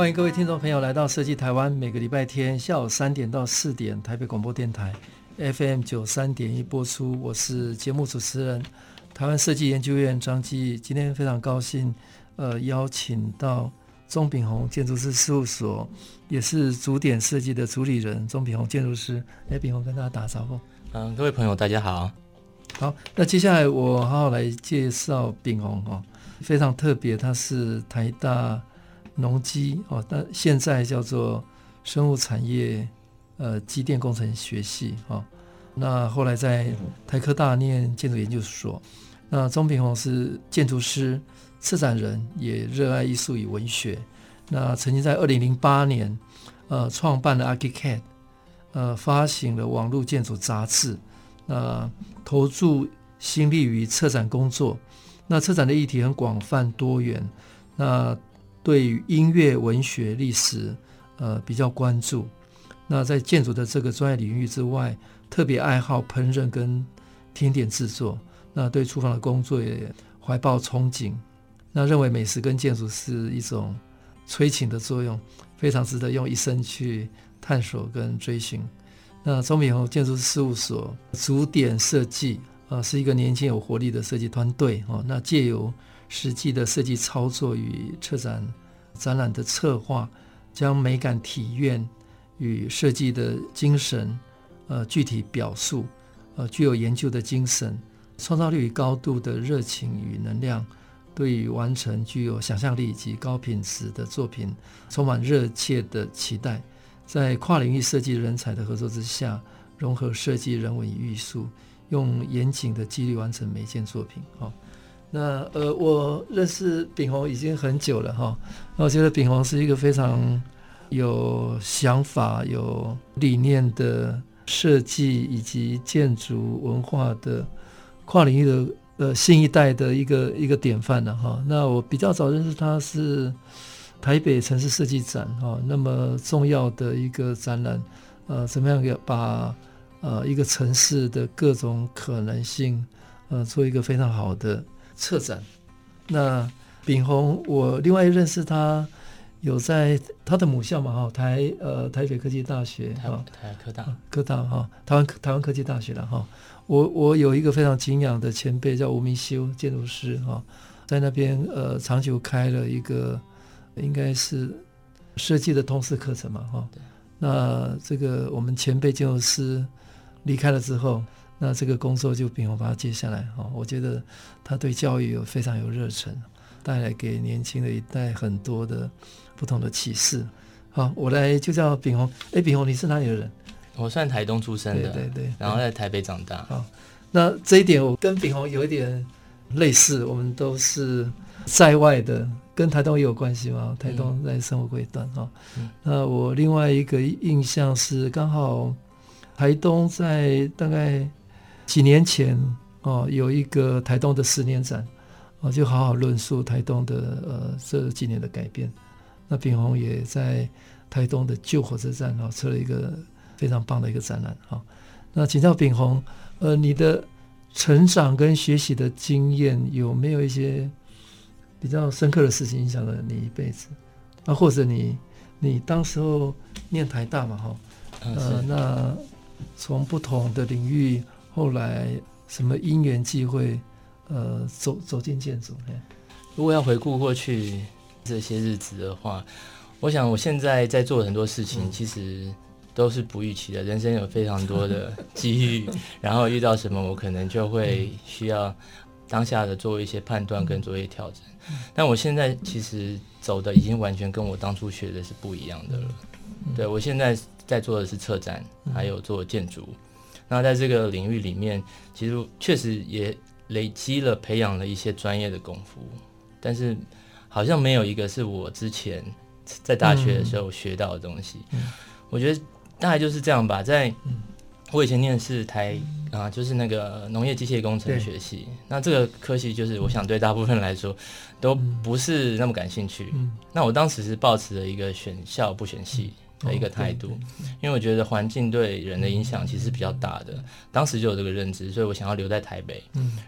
欢迎各位听众朋友来到设计台湾，每个礼拜天下午三点到四点，台北广播电台 FM 九三点一播出。我是节目主持人。台湾设计研究院张基，今天非常高兴，呃，邀请到钟秉宏建筑师事务所，也是主点设计的主理人钟秉宏建筑师。哎，秉宏跟大家打招呼。嗯，各位朋友，大家好。好，那接下来我好好来介绍秉宏哦，非常特别，他是台大农机哦，那现在叫做生物产业呃机电工程学系哦，那后来在台科大念建筑研究所。那钟秉宏是建筑师、策展人，也热爱艺术与文学。那曾经在二零零八年，呃，创办了 Archicad，呃，发行了网络建筑杂志。那投注心力于策展工作。那策展的议题很广泛多元。那对于音乐、文学、历史，呃，比较关注。那在建筑的这个专业领域之外，特别爱好烹饪跟甜点制作。那对厨房的工作也怀抱憧憬，那认为美食跟建筑是一种催情的作用，非常值得用一生去探索跟追寻。那钟秉宏建筑事务所主点设计啊，是一个年轻有活力的设计团队哦。那借由实际的设计操作与策展展览的策划，将美感体验与设计的精神呃具体表述，呃具有研究的精神。创造力与高度的热情与能量，对于完成具有想象力及高品质的作品，充满热切的期待。在跨领域设计人才的合作之下，融合设计、人文与艺术，用严谨的纪律完成每一件作品。哈，那呃，我认识秉宏已经很久了哈，那我觉得秉宏是一个非常有想法、有理念的设计以及建筑文化的。跨领域的呃新一代的一个一个典范了哈。那我比较早认识他是台北城市设计展哈，那么重要的一个展览，呃，怎么样给把呃一个城市的各种可能性呃做一个非常好的策展。那秉宏，我另外认识他有在他的母校嘛哈，台呃台北科技大学台台科大科大哈，台湾台湾科技大学了哈。我我有一个非常敬仰的前辈叫吴明修建筑师哈，在那边呃长久开了一个应该是设计的通识课程嘛哈。那这个我们前辈建筑师离开了之后，那这个工作就秉宏把它接下来哈。我觉得他对教育有非常有热忱，带来给年轻的一代很多的不同的启示。好，我来就叫秉宏。哎，秉宏，你是哪里的人？我算台东出生的，对对对，然后在台北长大。好，那这一点我跟秉宏有一点类似，我们都是在外的，跟台东也有关系嘛。台东在生活过一段哈。嗯、那我另外一个印象是，刚好台东在大概几年前哦，有一个台东的十年展，哦，就好好论述台东的呃这几年的改变。那炳宏也在台东的旧火车站哦，设了一个。非常棒的一个展览，哈，那请教秉宏，呃，你的成长跟学习的经验有没有一些比较深刻的事情影响了你一辈子？啊，或者你你当时候念台大嘛，哈，呃，那从不同的领域，后来什么因缘际会，呃，走走进建筑？如果要回顾过去这些日子的话，我想我现在在做很多事情，嗯、其实。都是不预期的，人生有非常多的机遇，然后遇到什么，我可能就会需要当下的做一些判断跟做一些调整。但我现在其实走的已经完全跟我当初学的是不一样的了。对，我现在在做的是策展，还有做建筑。那在这个领域里面，其实确实也累积了培养了一些专业的功夫，但是好像没有一个是我之前在大学的时候学到的东西。嗯、我觉得大概就是这样吧。在我以前念的是台啊，就是那个农业机械工程学系。那这个科系就是我想对大部分来说都不是那么感兴趣。嗯、那我当时是抱持了一个选校不选系的一个态度，因为我觉得环境对人的影响其实比较大的。当时就有这个认知，所以我想要留在台北。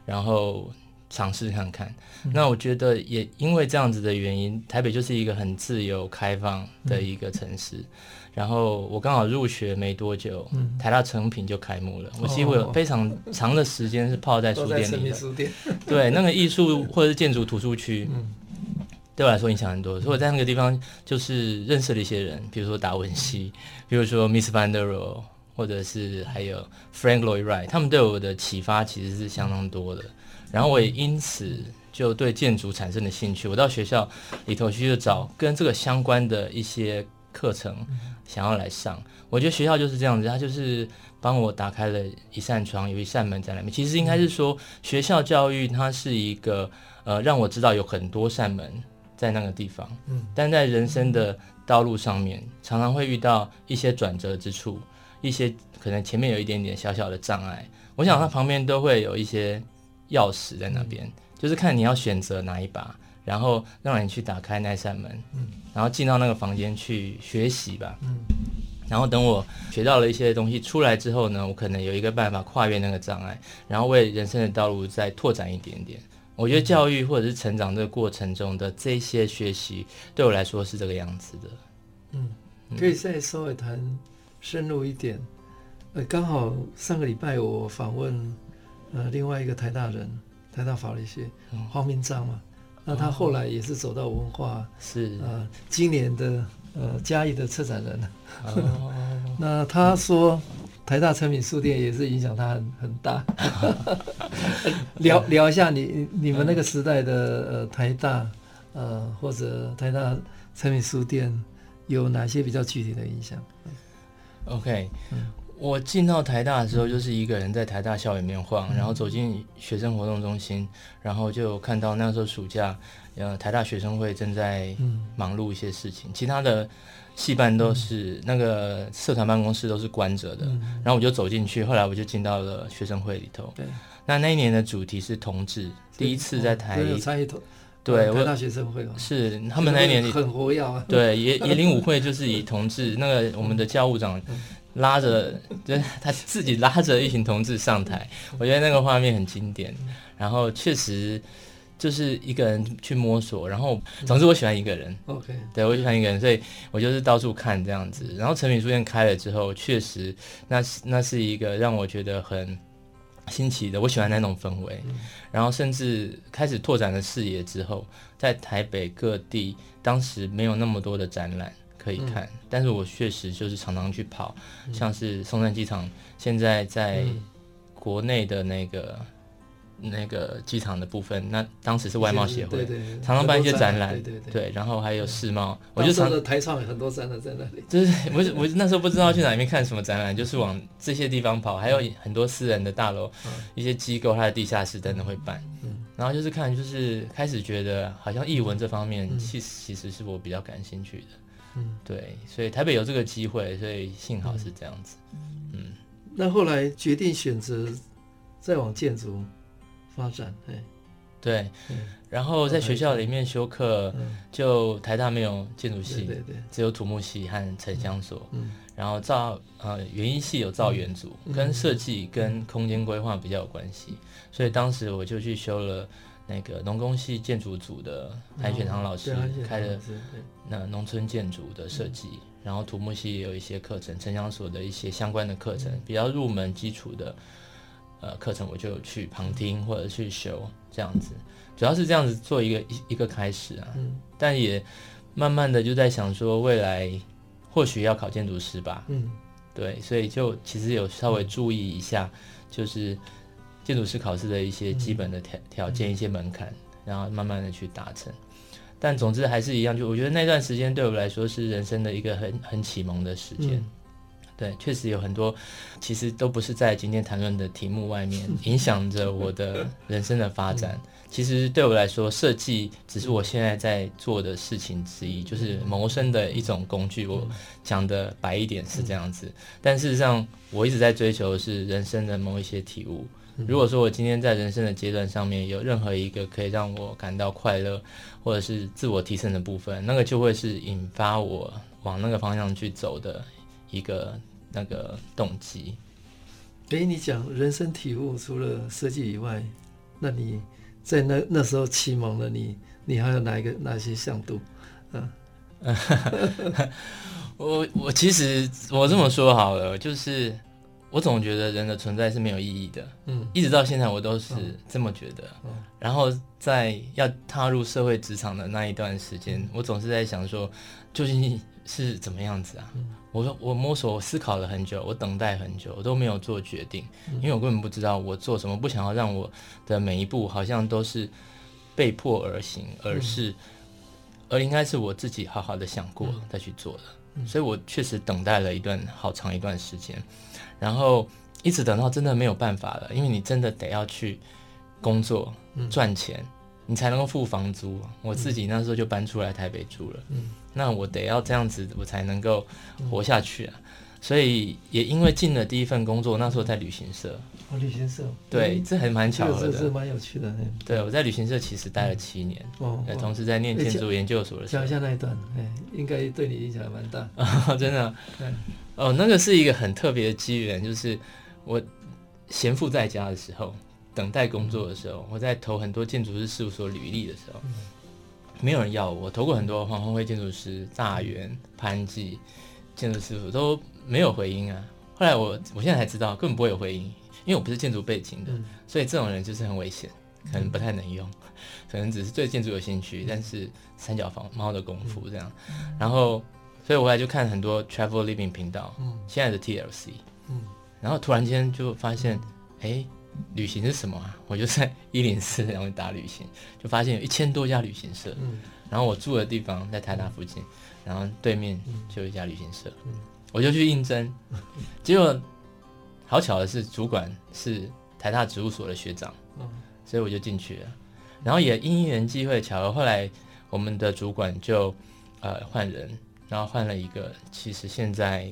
然后。尝试看看，那我觉得也因为这样子的原因，台北就是一个很自由开放的一个城市。嗯、然后我刚好入学没多久，嗯、台大成品就开幕了。我几乎有非常长的时间是泡在书店里的。书店对，那个艺术 或者是建筑图书区，嗯、对我来说影响很多。所以我在那个地方就是认识了一些人，比如说达文西，比如说 Miss van der Rohe，或者是还有 Frank Lloyd Wright，他们对我的启发其实是相当多的。然后我也因此就对建筑产生了兴趣。我到学校里头去就找跟这个相关的一些课程，想要来上。我觉得学校就是这样子，它就是帮我打开了一扇窗，有一扇门在那边。其实应该是说，学校教育它是一个呃，让我知道有很多扇门在那个地方。嗯，但在人生的道路上面，常常会遇到一些转折之处，一些可能前面有一点点小小的障碍。我想它旁边都会有一些。钥匙在那边，嗯、就是看你要选择哪一把，然后让你去打开那扇门，嗯、然后进到那个房间去学习吧。嗯、然后等我学到了一些东西出来之后呢，我可能有一个办法跨越那个障碍，然后为人生的道路再拓展一点点。我觉得教育或者是成长这个过程中的这些学习，对我来说是这个样子的。嗯，可以再稍微谈深入一点。呃，刚好上个礼拜我访问。呃，另外一个台大人，台大法律系黄明章嘛，那他后来也是走到文化，是呃，今年的呃嘉义的策展人。哦、那他说台大诚品书店也是影响他很很大。聊聊一下你你们那个时代的呃台大呃或者台大诚品书店有哪些比较具体的影响？OK。嗯我进到台大的时候，就是一个人在台大校园里面晃，嗯、然后走进学生活动中心，然后就看到那时候暑假，呃，台大学生会正在忙碌一些事情，嗯、其他的系办都是、嗯、那个社团办公室都是关着的，嗯、然后我就走进去，后来我就进到了学生会里头。对，那那一年的主题是同志，第一次在台对，台大学生会是他们那一年很活跃啊。对，野野林舞会就是以同志，那个我们的教务长。嗯拉着，就是他自己拉着一群同志上台，我觉得那个画面很经典。然后确实就是一个人去摸索，然后总之我喜欢一个人。OK，对，我喜欢一个人，所以我就是到处看这样子。然后成品书店开了之后，确实那是那是一个让我觉得很新奇的，我喜欢那种氛围。然后甚至开始拓展了视野之后，在台北各地当时没有那么多的展览。可以看，嗯、但是我确实就是常常去跑，嗯、像是松山机场，现在在国内的那个、嗯、那个机场的部分，那当时是外贸协会，对对对，常常办一些展览，对对对，对，然后还有世贸，我就常的台创有很多展览在那里，就是我我那时候不知道去哪里面看什么展览，就是往这些地方跑，还有很多私人的大楼，嗯、一些机构它的地下室等等会办，嗯，然后就是看，就是开始觉得好像译文这方面，其实其实是我比较感兴趣的。嗯，对，所以台北有这个机会，所以幸好是这样子。嗯，嗯，那后来决定选择再往建筑发展，对，对，然后在学校里面修课，就台大没有建筑系，对对，只有土木系和城乡所。嗯，然后造呃园艺系有造园组，跟设计跟空间规划比较有关系，所以当时我就去修了。那个农工系建筑组的韩雪堂老师开的那农村建筑的设计，然后土木系也有一些课程，城乡所的一些相关的课程，比较入门基础的呃课程，我就去旁听或者去修这样子，主要是这样子做一个一一个开始啊，但也慢慢的就在想说未来或许要考建筑师吧，嗯，对，所以就其实有稍微注意一下，就是。建筑师考试的一些基本的条条件、一些门槛，然后慢慢的去达成。但总之还是一样，就我觉得那段时间对我来说是人生的一个很很启蒙的时间。对，确实有很多，其实都不是在今天谈论的题目外面，影响着我的 人生的发展。其实对我来说，设计只是我现在在做的事情之一，就是谋生的一种工具。我讲的白一点是这样子，但事实上，我一直在追求的是人生的某一些体悟。如果说我今天在人生的阶段上面有任何一个可以让我感到快乐，或者是自我提升的部分，那个就会是引发我往那个方向去走的一个那个动机。诶、欸，你讲人生体悟，除了设计以外，那你在那那时候启蒙了你，你还有哪一个哪些向度？嗯，我我其实我这么说好了，就是。我总觉得人的存在是没有意义的，嗯，一直到现在我都是这么觉得。嗯，然后在要踏入社会职场的那一段时间，我总是在想说，究竟是怎么样子啊？我说我摸索，我思考了很久，我等待很久，我都没有做决定，因为我根本不知道我做什么，不想要让我的每一步好像都是被迫而行，而是，而应该是我自己好好的想过再去做的。所以我确实等待了一段好长一段时间。然后一直等到真的没有办法了，因为你真的得要去工作赚钱，嗯、你才能够付房租。我自己那时候就搬出来台北住了，嗯、那我得要这样子，我才能够活下去啊。嗯、所以也因为进了第一份工作，那时候在旅行社。哦，旅行社。对，这还蛮巧合的，是蛮有趣的。对，我在旅行社其实待了七年，哦，同时在念建筑研究所的时候。讲一下那一段，哎，应该对你影响还蛮大。哦，真的。哦，那个是一个很特别的机缘，就是我闲赋在家的时候，等待工作的时候，我在投很多建筑师事务所履历的时候，没有人要我。我投过很多黄鸿辉建筑师、大元、潘记建筑师傅都没有回音啊。后来我我现在才知道，根本不会有回音，因为我不是建筑背景的，所以这种人就是很危险，可能不太能用，可能只是对建筑有兴趣，但是三脚房猫的功夫这样，然后。所以我后来就看很多 travel living 频道，嗯，现在的 TLC，嗯，然后突然间就发现，哎，旅行是什么啊？我就在一零四然后打旅行，就发现有一千多家旅行社，嗯，然后我住的地方在台大附近，然后对面就有一家旅行社，嗯，我就去应征，结果好巧的是主管是台大植物所的学长，嗯，所以我就进去了，然后也因缘际会巧合，后来我们的主管就呃换人。然后换了一个，其实现在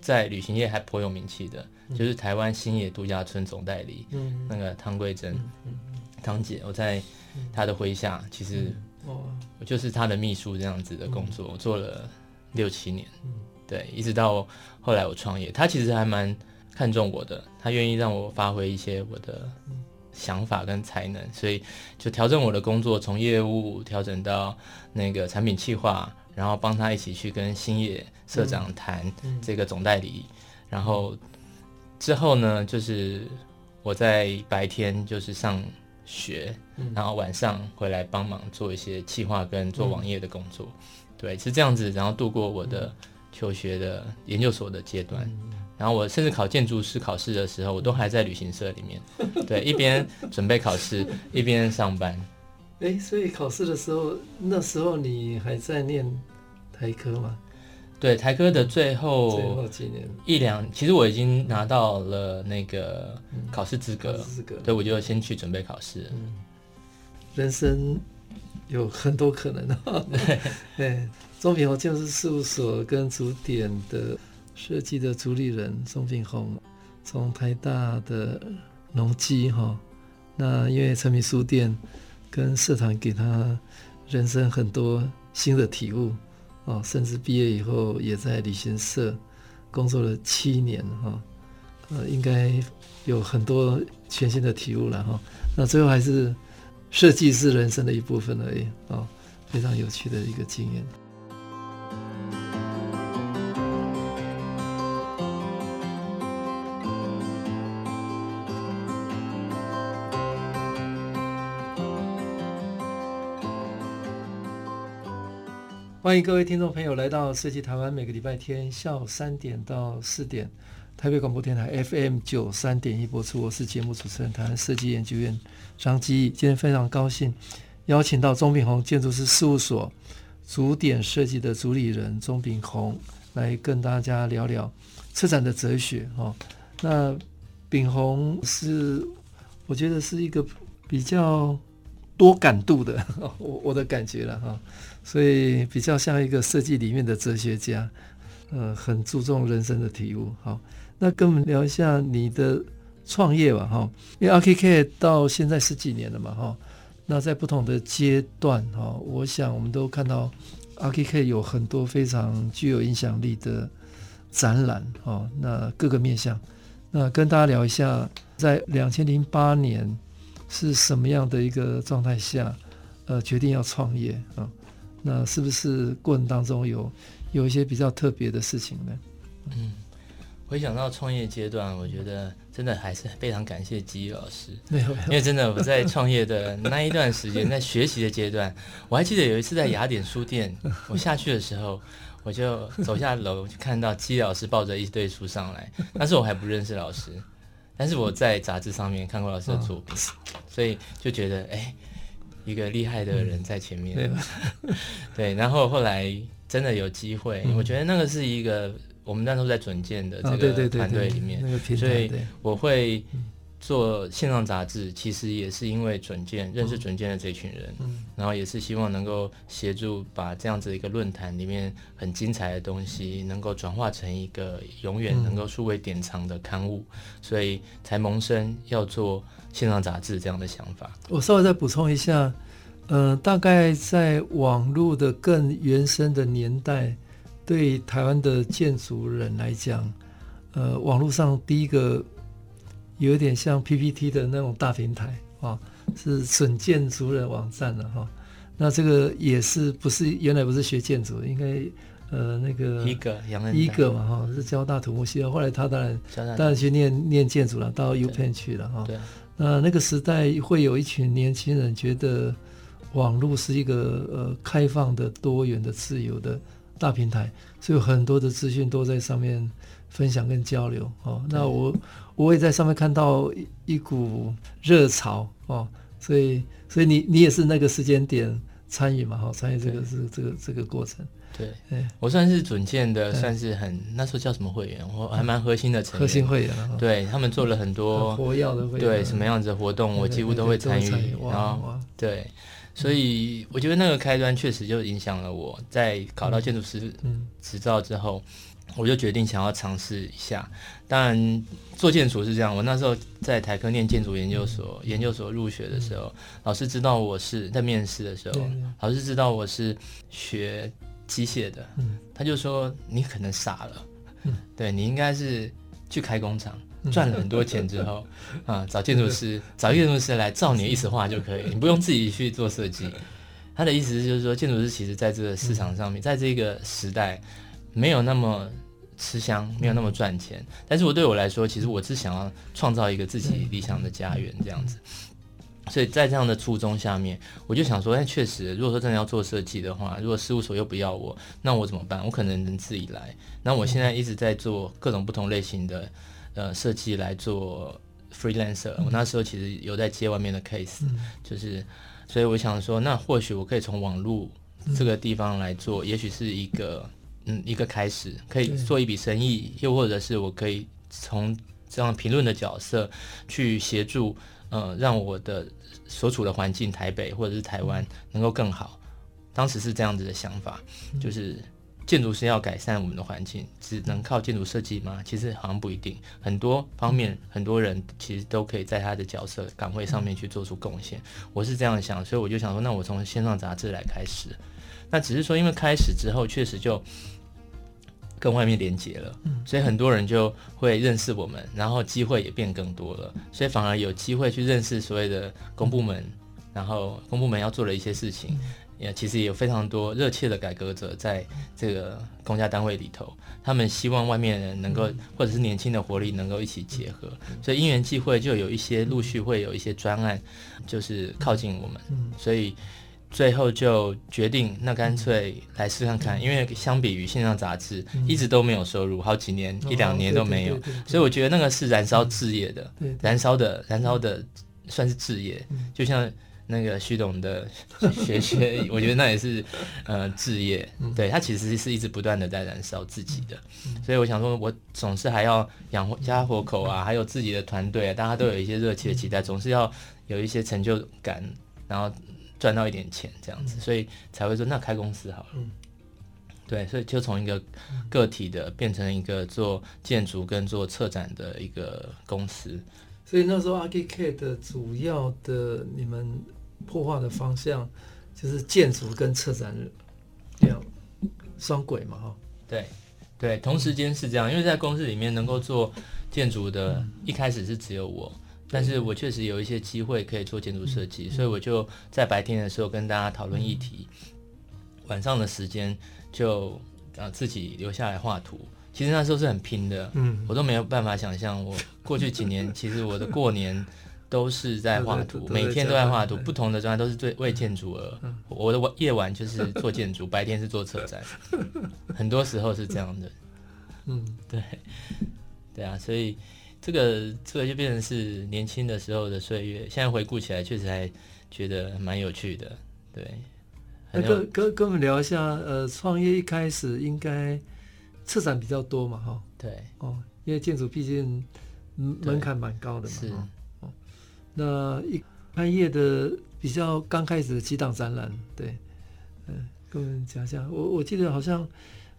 在旅行业还颇有名气的，嗯、就是台湾新野度假村总代理，嗯、那个汤桂珍，嗯、汤姐，我在她的麾下，其实我就是她的秘书这样子的工作，我做了六七年，对，一直到后来我创业，她其实还蛮看中我的，他愿意让我发挥一些我的想法跟才能，所以就调整我的工作，从业务调整到那个产品企划。然后帮他一起去跟星野社长谈这个总代理，嗯嗯、然后之后呢，就是我在白天就是上学，嗯、然后晚上回来帮忙做一些企划跟做网页的工作，嗯、对，是这样子，然后度过我的求学的研究所的阶段，嗯、然后我甚至考建筑师考试的时候，我都还在旅行社里面，对，一边准备考试一边上班。哎，所以考试的时候，那时候你还在念台科吗？对，台科的最后最后几年一两，其实我已经拿到了那个考试资格，资格，对，我就先去准备考试。嗯，人生有很多可能啊。对，对，钟品宏建筑师事务所跟竹点的设计的主理人宋品宏，从台大的农机哈，那因为诚品书店。跟社团给他人生很多新的体悟哦，甚至毕业以后也在旅行社工作了七年哈，呃，应该有很多全新的体悟了哈。那最后还是设计是人生的一部分而已啊，非常有趣的一个经验。欢迎各位听众朋友来到设计台湾，每个礼拜天下午三点到四点，台北广播电台 FM 九三点一播出。我是节目主持人，台湾设计研究院张基义。今天非常高兴邀请到钟品宏建筑师事务所竹点设计的主理人钟品宏来跟大家聊聊车展的哲学哈。那秉宏是我觉得是一个比较多感度的，我我的感觉了哈，所以比较像一个设计里面的哲学家，呃，很注重人生的体悟。好，那跟我们聊一下你的创业吧哈，因为 RKK 到现在十几年了嘛哈。那在不同的阶段哈，我想我们都看到 RKK 有很多非常具有影响力的展览哈。那各个面向，那跟大家聊一下，在两千零八年是什么样的一个状态下，呃，决定要创业啊？那是不是过程当中有有一些比较特别的事情呢？嗯。回想到创业阶段，我觉得真的还是非常感谢基老师，没有，因为真的我在创业的那一段时间，在学习的阶段，我还记得有一次在雅典书店，我下去的时候，我就走下楼，就看到基老师抱着一堆书上来，但是我还不认识老师，但是我在杂志上面看过老师的作品，所以就觉得哎，一个厉害的人在前面，对，对，然后后来真的有机会，我觉得那个是一个。我们那时候在准建的这个团队里面，所以我会做线上杂志，其实也是因为准建认识准建的这群人，然后也是希望能够协助把这样子一个论坛里面很精彩的东西，能够转化成一个永远能够数位典藏的刊物，所以才萌生要做线上杂志这样的想法。我稍微再补充一下，呃，大概在网络的更原生的年代。对台湾的建筑人来讲，呃，网络上第一个有点像 PPT 的那种大平台啊，是准建筑人网站的哈。那这个也是不是原来不是学建筑，应该呃那个一个一个嘛哈，是交大土木系的。后来他当然当然去念念建筑了，到 UPenn 去了哈。那那个时代会有一群年轻人觉得网络是一个呃开放的、多元的、自由的。大平台，所以很多的资讯都在上面分享跟交流哦。那我我也在上面看到一,一股热潮哦，所以所以你你也是那个时间点参与嘛？哈，参与这个是这个这个过程。对，对我算是准建的，算是很那时候叫什么会员？我还蛮核心的成员。核心会员。对他们做了很多活跃的会员。对什么样子的活动，我几乎都会参与。然后对。所以我觉得那个开端确实就影响了我，在考到建筑师执照之后，我就决定想要尝试一下。当然，做建筑是这样。我那时候在台科念建筑研究所，研究所入学的时候，老师知道我是在面试的时候，老师知道我是学机械的，他就说你可能傻了，对，你应该是去开工厂。赚了很多钱之后，啊，找建筑师，找建筑师来照你的意思画就可以，你不用自己去做设计。他的意思是，就是说，建筑师其实在这个市场上面，在这个时代，没有那么吃香，没有那么赚钱。但是我对我来说，其实我是想要创造一个自己理想的家园这样子。所以在这样的初衷下面，我就想说，哎，确实，如果说真的要做设计的话，如果事务所又不要我，那我怎么办？我可能能自己来。那我现在一直在做各种不同类型的。呃，设计来做 freelancer，我那时候其实有在接外面的 case，嗯，就是，所以我想说，那或许我可以从网络这个地方来做，嗯，也许是一个嗯一个开始，可以做一笔生意，又或者是我可以从这样评论的角色去协助，呃，让我的所处的环境台北或者是台湾能够更好。当时是这样子的想法，就是。建筑师要改善我们的环境，只能靠建筑设计吗？其实好像不一定，很多方面，很多人其实都可以在他的角色岗位上面去做出贡献。我是这样想，所以我就想说，那我从线上杂志来开始。那只是说，因为开始之后，确实就跟外面连接了，所以很多人就会认识我们，然后机会也变更多了，所以反而有机会去认识所谓的公部门，然后公部门要做的一些事情。也其实也有非常多热切的改革者在这个公家单位里头，他们希望外面人能够，或者是年轻的活力能够一起结合，所以因缘际会就有一些陆续会有一些专案，就是靠近我们，所以最后就决定那干脆来试看看，因为相比于线上杂志一直都没有收入，好几年一两年都没有，所以我觉得那个是燃烧置业的，燃烧的燃烧的算是置业，就像。那个徐董的 学学，我觉得那也是呃置业，对，他其实是一直不断的在燃烧自己的，所以我想说，我总是还要养活家活口啊，还有自己的团队啊，大家都有一些热切的期待，总是要有一些成就感，然后赚到一点钱这样子，所以才会说那开公司好了。对，所以就从一个个体的变成一个做建筑跟做策展的一个公司。所以那时候 Archicad 的主要的你们破化的方向就是建筑跟策展这样双轨嘛，哈。对，对，同时间是这样，因为在公司里面能够做建筑的，一开始是只有我，但是我确实有一些机会可以做建筑设计，所以我就在白天的时候跟大家讨论议题，晚上的时间。就啊自己留下来画图，其实那时候是很拼的，嗯，我都没有办法想象，我过去几年其实我的过年都是在画图，每天都在画图，不同的专业都是对为建筑而，我的晚夜晚就是做建筑，白天是做车展，很多时候是这样的，嗯，对，对啊，所以这个这个就变成是年轻的时候的岁月，现在回顾起来确实还觉得蛮有趣的，对。那跟跟跟我们聊一下，呃，创业一开始应该策展比较多嘛，哈。对。哦，因为建筑毕竟门槛蛮高的嘛。是。哦。那一开业的比较刚开始的几档展览，对，嗯，跟我们讲讲。我我记得好像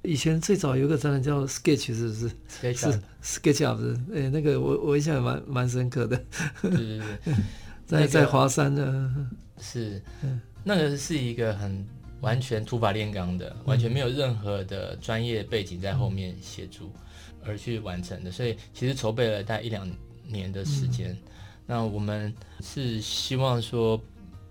以前最早有个展览叫 Sketch，是不是？Sketch。是 SketchUp 是，哎，那个我我印象蛮蛮深刻的。对对对。在在华山的。是。嗯。那个是一个很完全土法炼钢的，完全没有任何的专业背景在后面协助而去完成的，所以其实筹备了大概一两年的时间。那我们是希望说，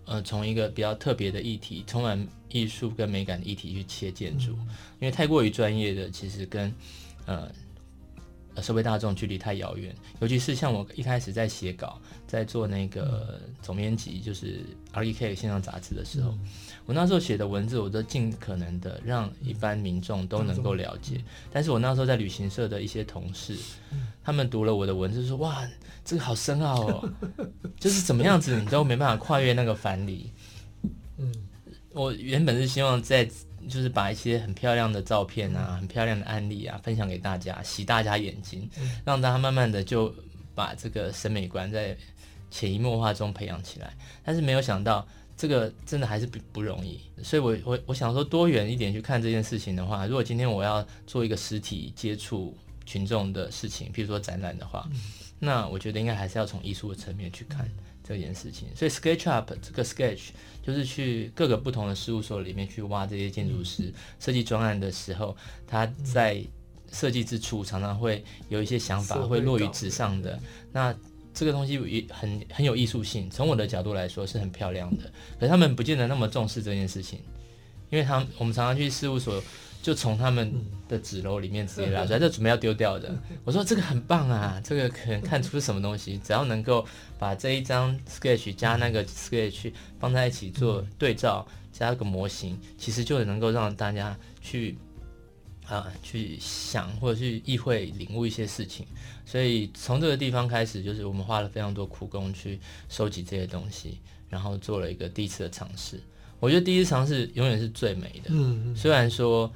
呃，从一个比较特别的议题，充满艺术跟美感的议题去切建筑，因为太过于专业的，其实跟呃。社会大众距离太遥远，尤其是像我一开始在写稿，在做那个总编辑，就是 Archicad 线上杂志的时候，我那时候写的文字，我都尽可能的让一般民众都能够了解。但是我那时候在旅行社的一些同事，他们读了我的文字说：“哇，这个好深奥哦，就是怎么样子你都没办法跨越那个藩篱。”嗯，我原本是希望在。就是把一些很漂亮的照片啊，很漂亮的案例啊，分享给大家，洗大家眼睛，让大家慢慢的就把这个审美观在潜移默化中培养起来。但是没有想到，这个真的还是不不容易。所以我我我想说，多远一点去看这件事情的话，如果今天我要做一个实体接触群众的事情，譬如说展览的话，那我觉得应该还是要从艺术的层面去看。这件事情，所以 SketchUp 这个 Sketch 就是去各个不同的事务所里面去挖这些建筑师设计专案的时候，他在设计之初常常会有一些想法会落于纸上的。那这个东西也很很有艺术性，从我的角度来说是很漂亮的。可是他们不见得那么重视这件事情，因为他们我们常常去事务所。就从他们的纸楼里面直接拿出来，就准备要丢掉的。我说这个很棒啊，这个可能看出是什么东西，只要能够把这一张 sketch 加那个 sketch 放在一起做对照，加个模型，其实就能够让大家去啊去想或者去意会领悟一些事情。所以从这个地方开始，就是我们花了非常多苦功去收集这些东西，然后做了一个第一次的尝试。我觉得第一次尝试永远是最美的，嗯，虽然说。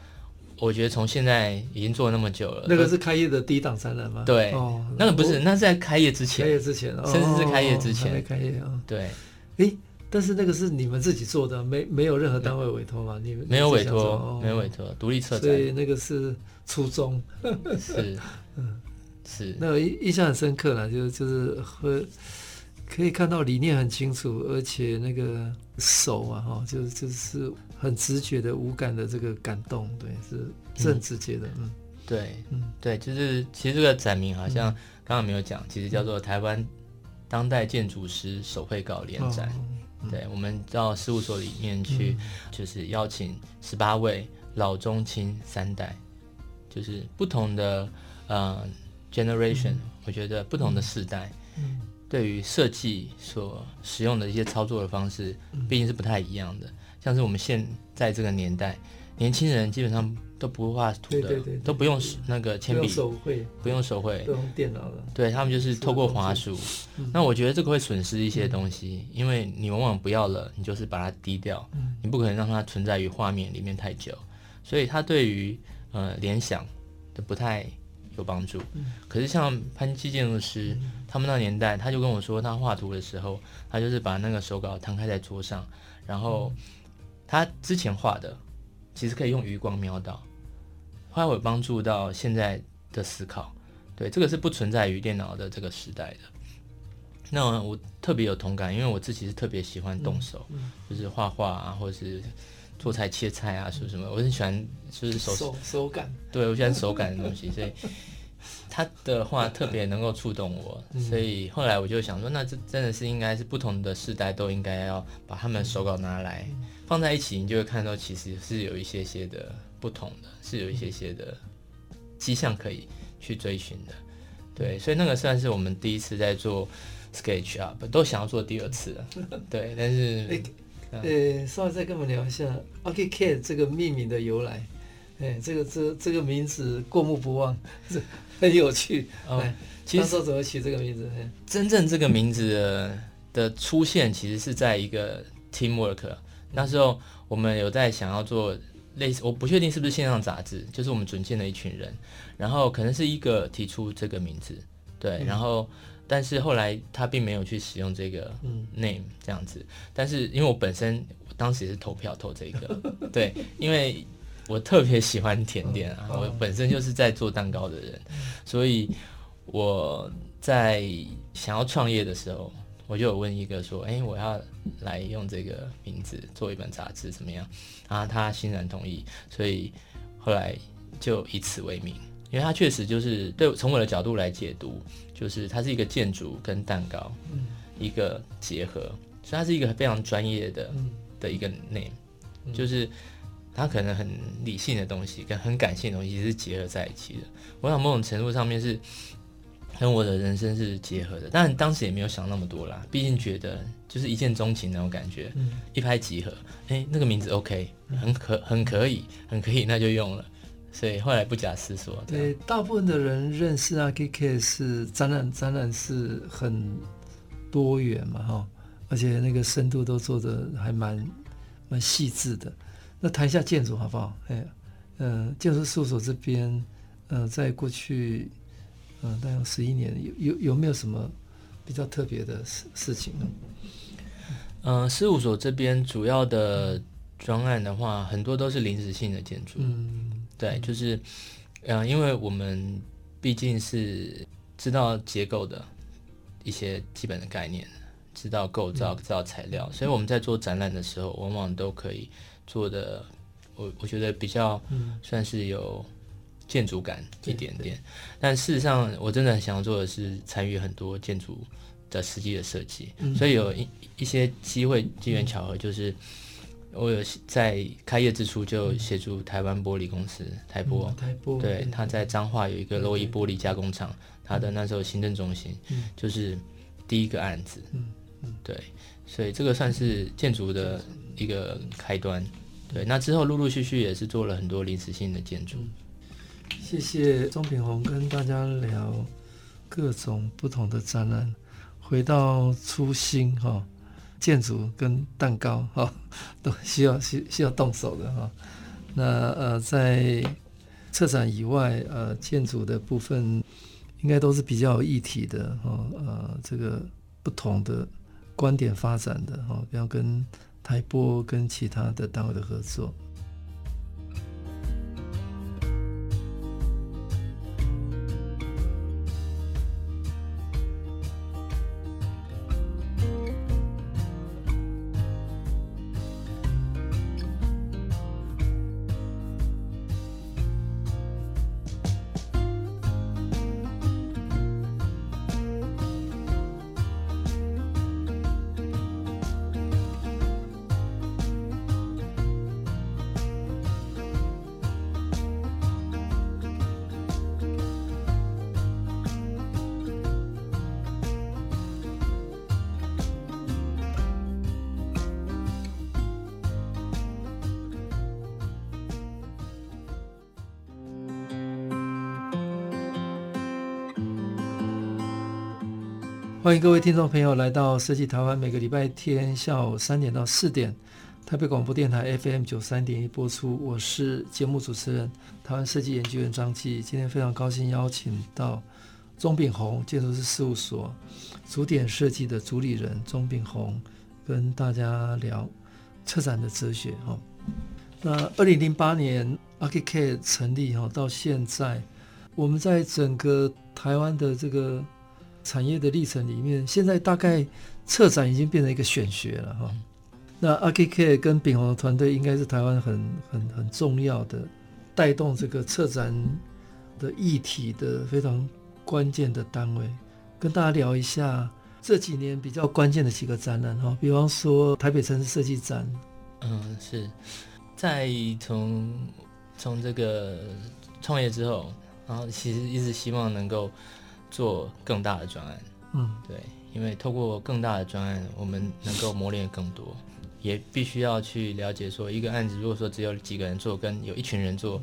我觉得从现在已经做了那么久了，那个是开业的第一档展览吗？对，哦、那个不是，那是在开业之前，开业之前，哦、甚至是开业之前，没开业啊、哦。对，诶，但是那个是你们自己做的，没没有任何单位委托吗？你们没有委托，没有委托，独立策展，所以那个是初衷，是，嗯，是，那我印象很深刻了，就就是会可以看到理念很清楚，而且那个手啊，哈，就就是。很直觉的、无感的这个感动，对，是是很直接的，嗯，对，嗯，对，就是其实这个展名好像刚刚没有讲，其实叫做台湾当代建筑师手绘稿联展，对，我们到事务所里面去，就是邀请十八位老中青三代，就是不同的呃 generation，我觉得不同的世代，对于设计所使用的一些操作的方式，毕竟是不太一样的。像是我们现在这个年代，年轻人基本上都不会画图的，对对对，都不用那个铅笔，手绘，不用手绘，都用电脑的。对，他们就是透过滑鼠。那我觉得这个会损失一些东西，嗯、因为你往往不要了，你就是把它低调，嗯、你不可能让它存在于画面里面太久，所以它对于呃联想的不太有帮助。嗯、可是像潘基建筑师、嗯、他们那年代，他就跟我说，他画图的时候，他就是把那个手稿摊开在桌上，然后他之前画的。其实可以用余光瞄到，会有帮助到现在的思考。对，这个是不存在于电脑的这个时代的。那我特别有同感，因为我自己是特别喜欢动手，嗯嗯、就是画画啊，或者是做菜切菜啊，什么什么，我很喜欢就是手手手感。对，我喜欢手感的东西，所以 他的话特别能够触动我。所以后来我就想说，那这真的是应该是不同的世代都应该要把他们的手稿拿来。放在一起，你就会看到其实是有一些些的不同的，是有一些些的迹象可以去追寻的。对，所以那个算是我们第一次在做 SketchUp，都想要做第二次了。对，但是，呃、欸，稍微再跟我们聊一下 ArchiCAD 这个命名的由来。哎、欸，这个这这个名字过目不忘，是很有趣。哦，其实说怎么取这个名字？欸、真正这个名字的，的出现，其实是在一个 teamwork。那时候我们有在想要做类似，我不确定是不是线上杂志，就是我们准建的一群人，然后可能是一个提出这个名字，对，然后但是后来他并没有去使用这个 name 这样子，但是因为我本身我当时也是投票投这个，对，因为我特别喜欢甜点啊，我本身就是在做蛋糕的人，所以我在想要创业的时候。我就有问一个说，哎，我要来用这个名字做一本杂志怎么样？然后他欣然同意，所以后来就以此为名，因为他确实就是对从我的角度来解读，就是它是一个建筑跟蛋糕一个结合，所以它是一个非常专业的的一个 name，就是它可能很理性的东西跟很感性的东西是结合在一起的。我想某种程度上面是。跟我的人生是结合的，但当时也没有想那么多啦，毕竟觉得就是一见钟情那种感觉，嗯、一拍即合，哎、欸，那个名字 OK，很可很可以，很可以，那就用了，所以后来不假思索。对，大部分的人认识 ArchiCAD 是展览，展览是很多元嘛，哈，而且那个深度都做的还蛮蛮细致的。那谈一下建筑好不好？哎，嗯、呃，建筑事务所这边，呃，在过去。嗯，大概有十一年，有有有没有什么比较特别的事事情呢？嗯、呃，事务所这边主要的专案的话，很多都是临时性的建筑。嗯，对，就是，嗯、呃，因为我们毕竟是知道结构的一些基本的概念，知道构造、知道材料，所以我们在做展览的时候，往往都可以做的，我我觉得比较算是有。建筑感一点点，但事实上，我真的很想要做的是参与很多建筑的实际的设计，嗯、所以有一一些机会机缘巧合，就是我有在开业之初就协助台湾玻璃公司台玻，台玻对，他在彰化有一个洛伊玻璃加工厂，他的那时候行政中心就是第一个案子，对，所以这个算是建筑的一个开端，对，那之后陆陆续续也是做了很多临时性的建筑。谢谢钟品宏跟大家聊各种不同的展览，回到初心哈，建筑跟蛋糕哈都需要需需要动手的哈。那呃，在策展以外，呃，建筑的部分应该都是比较有议题的哈，呃，这个不同的观点发展的哈，比方跟台玻跟其他的单位的合作。欢迎各位听众朋友来到设计台湾，每个礼拜天下午三点到四点，台北广播电台 FM 九三点一播出。我是节目主持人台湾设计研究员张继。今天非常高兴邀请到钟炳宏建筑师事务所主点设计的主理人钟炳宏，跟大家聊策展的哲学。哈，那二零零八年 a r c h i c a 成立哈，到现在，我们在整个台湾的这个产业的历程里面，现在大概策展已经变成一个显学了哈。那 Archicad 跟炳宏的团队应该是台湾很很很重要的带动这个策展的议题的非常关键的单位，跟大家聊一下这几年比较关键的几个展览哈，比方说台北城市设计展，嗯，是在从从这个创业之后，然后其实一直希望能够。做更大的专案，嗯，对，因为透过更大的专案，我们能够磨练更多，也必须要去了解说，一个案子如果说只有几个人做，跟有一群人做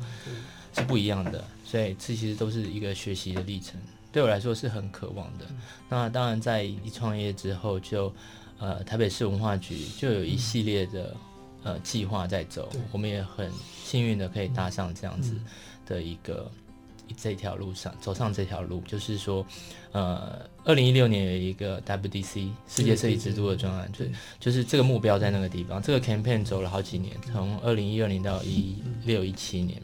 是不一样的，所以这其实都是一个学习的历程。对我来说是很渴望的。那当然，在一创业之后就，就呃台北市文化局就有一系列的呃计划在走，我们也很幸运的可以搭上这样子的一个。这条路上走上这条路，就是说，呃，二零一六年有一个 WDC 世界设计之都的专案，就就是这个目标在那个地方。这个 campaign 走了好几年，从二零一二年到一六一七年。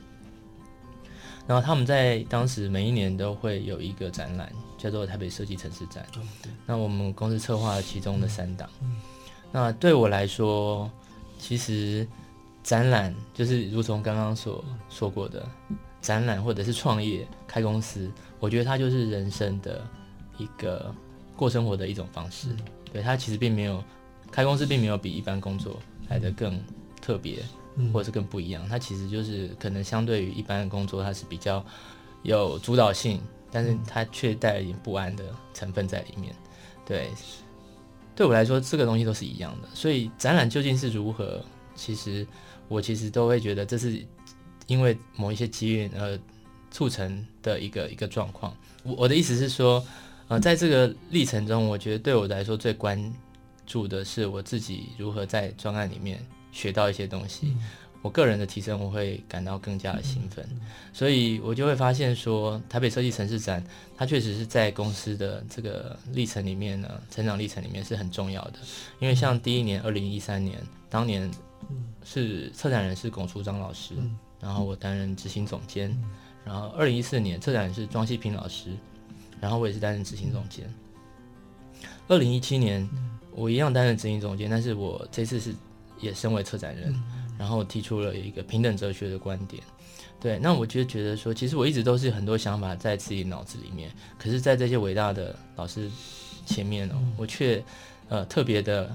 然后他们在当时每一年都会有一个展览，叫做台北设计城市展。那我们公司策划了其中的三档。那对我来说，其实展览就是如同刚刚所说过的。展览或者是创业开公司，我觉得它就是人生的一个过生活的一种方式。对，它其实并没有开公司，并没有比一般工作来的更特别，或者是更不一样。它其实就是可能相对于一般的工作，它是比较有主导性，但是它却带了一点不安的成分在里面。对，对我来说，这个东西都是一样的。所以展览究竟是如何，其实我其实都会觉得这是。因为某一些机缘而促成的一个一个状况，我我的意思是说，呃，在这个历程中，我觉得对我来说最关注的是我自己如何在专案里面学到一些东西，我个人的提升，我会感到更加的兴奋，所以我就会发现说，台北设计城市展，它确实是在公司的这个历程里面呢，成长历程里面是很重要的，因为像第一年二零一三年，当年是策展人是龚书章老师。然后我担任执行总监，然后二零一四年策展人是庄西平老师，然后我也是担任执行总监。二零一七年我一样担任执行总监，但是我这次是也身为策展人，然后提出了一个平等哲学的观点。对，那我就觉得说，其实我一直都是很多想法在自己脑子里面，可是，在这些伟大的老师前面哦，我却呃特别的。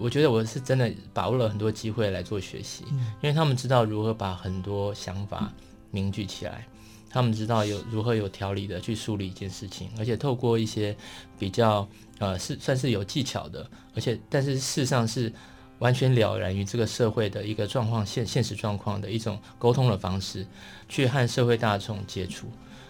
我觉得我是真的把握了很多机会来做学习，因为他们知道如何把很多想法凝聚起来，他们知道有如何有条理的去梳理一件事情，而且透过一些比较呃是算是有技巧的，而且但是事实上是完全了然于这个社会的一个状况现现实状况的一种沟通的方式，去和社会大众接触。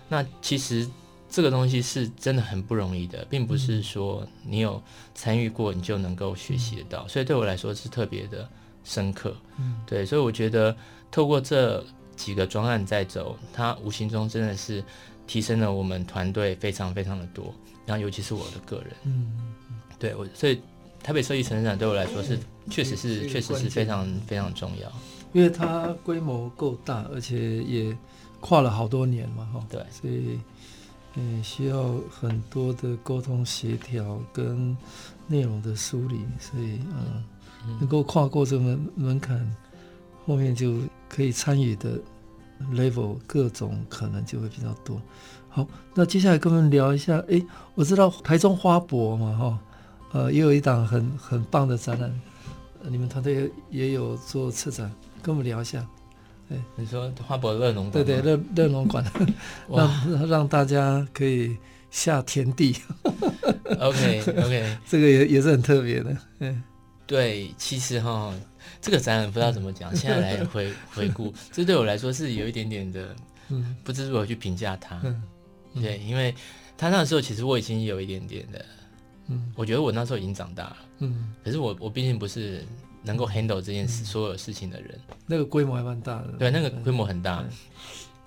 那其实。这个东西是真的很不容易的，并不是说你有参与过你就能够学习得到，所以对我来说是特别的深刻。嗯。对，所以我觉得透过这几个专案在走，它无形中真的是提升了我们团队非常非常的多，然后尤其是我的个人，嗯，对我，所以台北设计成长对我来说是确实是确实是非常非常重要，因为它规模够大，而且也跨了好多年嘛，哈，对，所以。嗯，需要很多的沟通协调跟内容的梳理，所以嗯，能够跨过这个门门槛，后面就可以参与的 level 各种可能就会比较多。好，那接下来跟我们聊一下，哎，我知道台中花博嘛，哈，呃，也有一档很很棒的展览，你们团队也有做策展，跟我们聊一下。对，你说花博乐农馆，对对，乐乐农馆，让让大家可以下田地。OK OK，这个也也是很特别的。嗯，对，其实哈，这个展览不知道怎么讲，现在来回回顾，这对我来说是有一点点的，嗯，不知如何去评价它。对，因为他那时候其实我已经有一点点的嗯，我觉得我那时候已经长大了，嗯，可是我我毕竟不是能够 handle 这件事、嗯、所有事情的人，那个规模还蛮大的，对，那个规模很大，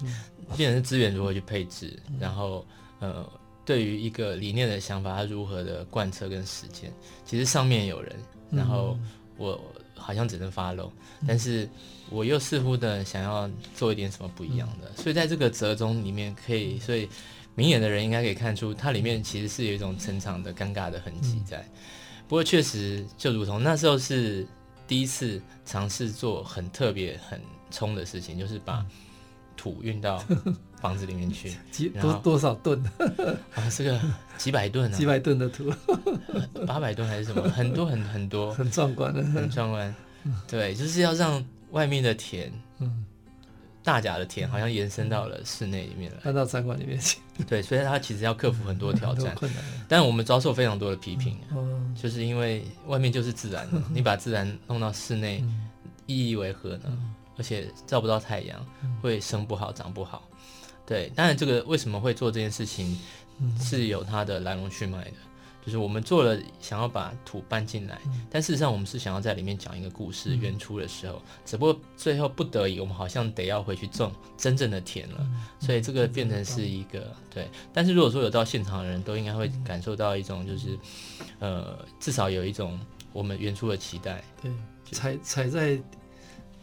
嗯，变成是资源如何去配置，嗯、然后呃，对于一个理念的想法，它如何的贯彻跟实践，其实上面有人，然后我好像只能 follow，、嗯、但是我又似乎的想要做一点什么不一样的，嗯、所以在这个折中里面，可以所以。明眼的人应该可以看出，它里面其实是有一种成长的尴尬的痕迹在。不过确实，就如同那时候是第一次尝试做很特别、很冲的事情，就是把土运到 房子里面去。几多多少吨？啊，这个几百吨啊！几百吨的土，八百吨还是什么？很多很很多，很壮观的，很壮观。对，就是要让外面的田，嗯。大甲的田好像延伸到了室内里面来，搬到餐馆里面去。对，所以他其实要克服很多挑战，困难。但我们遭受非常多的批评，嗯，就是因为外面就是自然，你把自然弄到室内，意义为何呢？而且照不到太阳，会生不好，长不好。对，当然这个为什么会做这件事情，是有它的来龙去脉的。就是我们做了想要把土搬进来，嗯、但事实上我们是想要在里面讲一个故事。原初的时候，嗯、只不过最后不得已，我们好像得要回去种真正的田了，嗯、所以这个变成是一个、嗯、对。但是如果说有到现场的人都应该会感受到一种，就是、嗯、呃，至少有一种我们原初的期待。对，踩踩在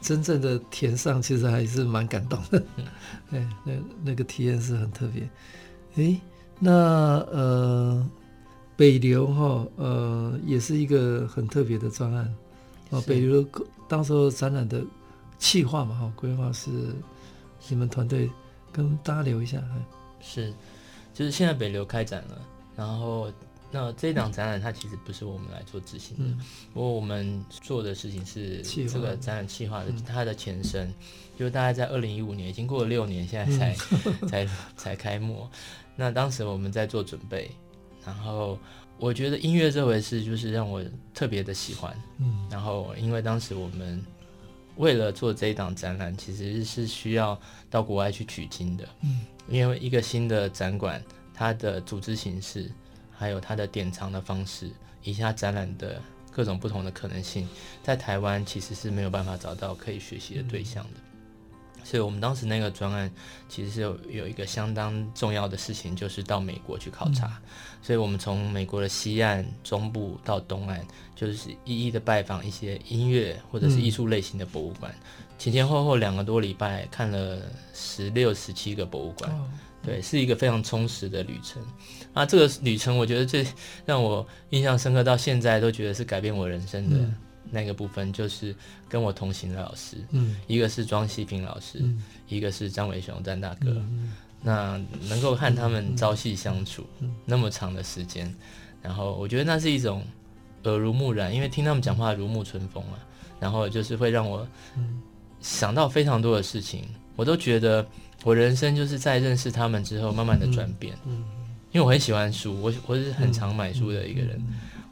真正的田上，其实还是蛮感动的。嗯、对，那那个体验是很特别。诶，那呃。北流哈，呃，也是一个很特别的专案。哦，北流当时候展览的企划嘛，哈，规划是你们团队跟大家聊一下。是，就是现在北流开展了，然后那这档展览它其实不是我们来做执行的，嗯、不过我们做的事情是这个展览企划的它的前身，嗯、就是大概在二零一五年，已经过了六年，现在才、嗯、才才开幕。那当时我们在做准备。然后我觉得音乐这回事就是让我特别的喜欢，嗯，然后因为当时我们为了做这一档展览，其实是需要到国外去取经的，嗯，因为一个新的展馆，它的组织形式，还有它的典藏的方式，以及它展览的各种不同的可能性，在台湾其实是没有办法找到可以学习的对象的。所以我们当时那个专案，其实是有有一个相当重要的事情，就是到美国去考察。嗯、所以我们从美国的西岸、中部到东岸，就是一一的拜访一些音乐或者是艺术类型的博物馆。嗯、前前后后两个多礼拜，看了十六、十七个博物馆，哦、对，是一个非常充实的旅程。啊，这个旅程我觉得最让我印象深刻，到现在都觉得是改变我人生的。嗯那个部分就是跟我同行的老师，嗯，一个是庄西平老师，嗯，一个是张伟雄张大哥，嗯，那能够和他们朝夕相处那么长的时间，然后我觉得那是一种耳濡目染，因为听他们讲话如沐春风啊，然后就是会让我想到非常多的事情，我都觉得我人生就是在认识他们之后慢慢的转变，嗯，因为我很喜欢书，我我是很常买书的一个人。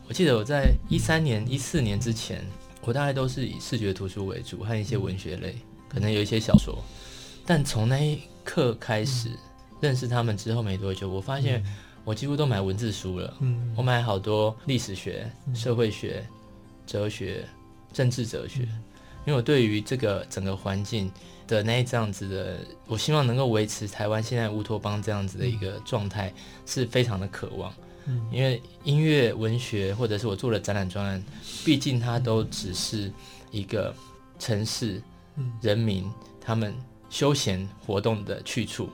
我记得我在一三年、一四年之前，我大概都是以视觉图书为主，和一些文学类，可能有一些小说。但从那一刻开始认识他们之后没多久，我发现我几乎都买文字书了。嗯我买好多历史学、社会学、哲学、政治哲学，因为我对于这个整个环境的那这样子的，我希望能够维持台湾现在乌托邦这样子的一个状态，是非常的渴望。因为音乐、文学，或者是我做的展览专案，毕竟它都只是一个城市人民他们休闲活动的去处。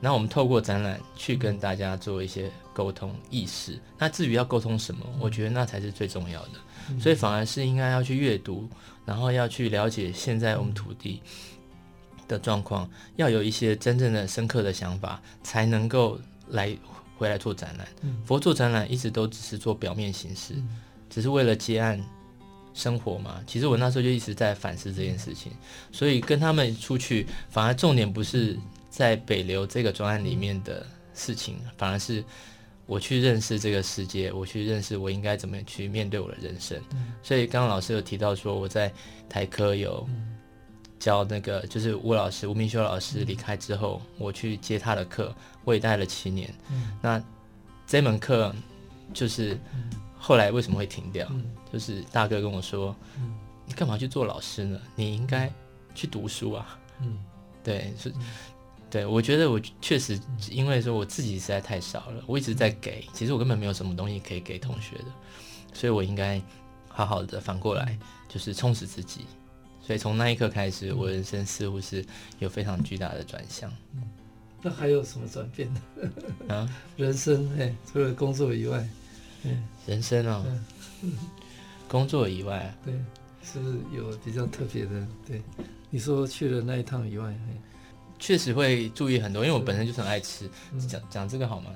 那我们透过展览去跟大家做一些沟通意识。那至于要沟通什么，我觉得那才是最重要的。所以反而是应该要去阅读，然后要去了解现在我们土地的状况，要有一些真正的深刻的想法，才能够来。回来做展览，佛做展览一直都只是做表面形式，嗯、只是为了接案生活嘛。其实我那时候就一直在反思这件事情，所以跟他们出去，反而重点不是在北流这个专案里面的事情，反而是我去认识这个世界，我去认识我应该怎么去面对我的人生。嗯、所以刚刚老师有提到说我在台科有教那个，就是吴老师吴明修老师离开之后，我去接他的课。我也带了七年，嗯、那这门课就是后来为什么会停掉？嗯、就是大哥跟我说：“嗯、你干嘛去做老师呢？你应该去读书啊。”嗯，对，是，对我觉得我确实因为说我自己实在太少了，我一直在给，其实我根本没有什么东西可以给同学的，所以我应该好好的反过来就是充实自己。所以从那一刻开始，我人生似乎是有非常巨大的转向。嗯，那还有什么转变呢？啊，人生哎，除了工作以外，人生哦，嗯、工作以外，对，是不是有比较特别的？对，你说去了那一趟以外，确实会注意很多，因为我本身就是很爱吃。讲讲这个好吗？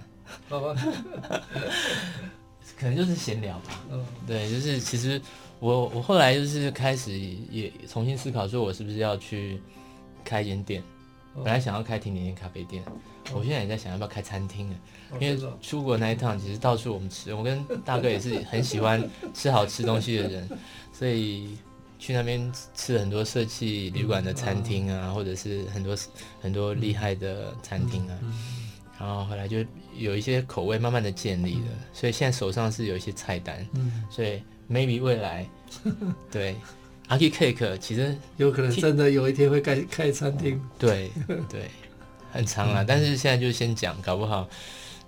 好吧，可能就是闲聊吧。嗯，对，就是其实。我我后来就是开始也重新思考，说我是不是要去开一间店。本来想要开甜点店、咖啡店，我现在也在想要不要开餐厅啊。因为出国那一趟，其实到处我们吃，我跟大哥也是很喜欢吃好吃东西的人，所以去那边吃很多社企旅馆的餐厅啊，或者是很多很多厉害的餐厅啊。然后后来就有一些口味慢慢的建立了，所以现在手上是有一些菜单，所以。Maybe 未来，对，Aki Cake 其实有可能真的有一天会开开餐厅。对对，很长啊，嗯、但是现在就先讲，搞不好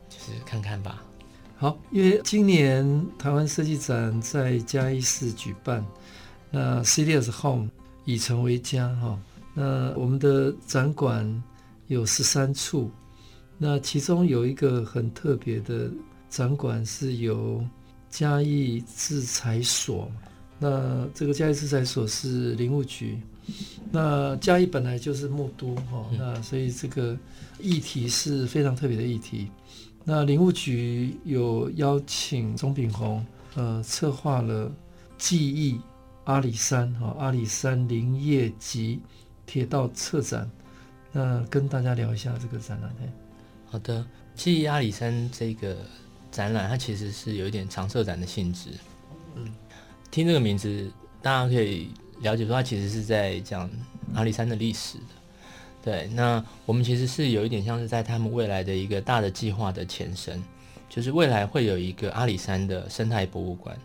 就是看看吧。好，因为今年台湾设计展在嘉义市举办，那 City as Home 以城为家哈，那我们的展馆有十三处，那其中有一个很特别的展馆是由。嘉义制裁所，那这个嘉义制裁所是林务局，那嘉义本来就是木都哈，那所以这个议题是非常特别的议题。那林务局有邀请钟炳宏，呃，策划了记忆阿里山哈，阿里山林业及铁道策展，那跟大家聊一下这个展览。好的，记忆阿里山这个。展览它其实是有一点常设展的性质，嗯，听这个名字，大家可以了解说它其实是在讲阿里山的历史的，对。那我们其实是有一点像是在他们未来的一个大的计划的前身，就是未来会有一个阿里山的生态博物馆，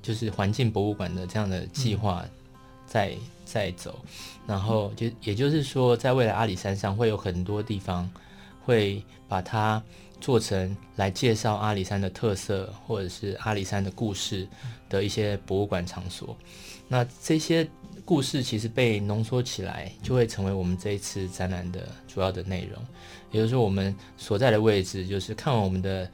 就是环境博物馆的这样的计划在在走，然后就也就是说，在未来阿里山上会有很多地方会把它。做成来介绍阿里山的特色，或者是阿里山的故事的一些博物馆场所。那这些故事其实被浓缩起来，就会成为我们这一次展览的主要的内容。也就是说，我们所在的位置，就是看完我们的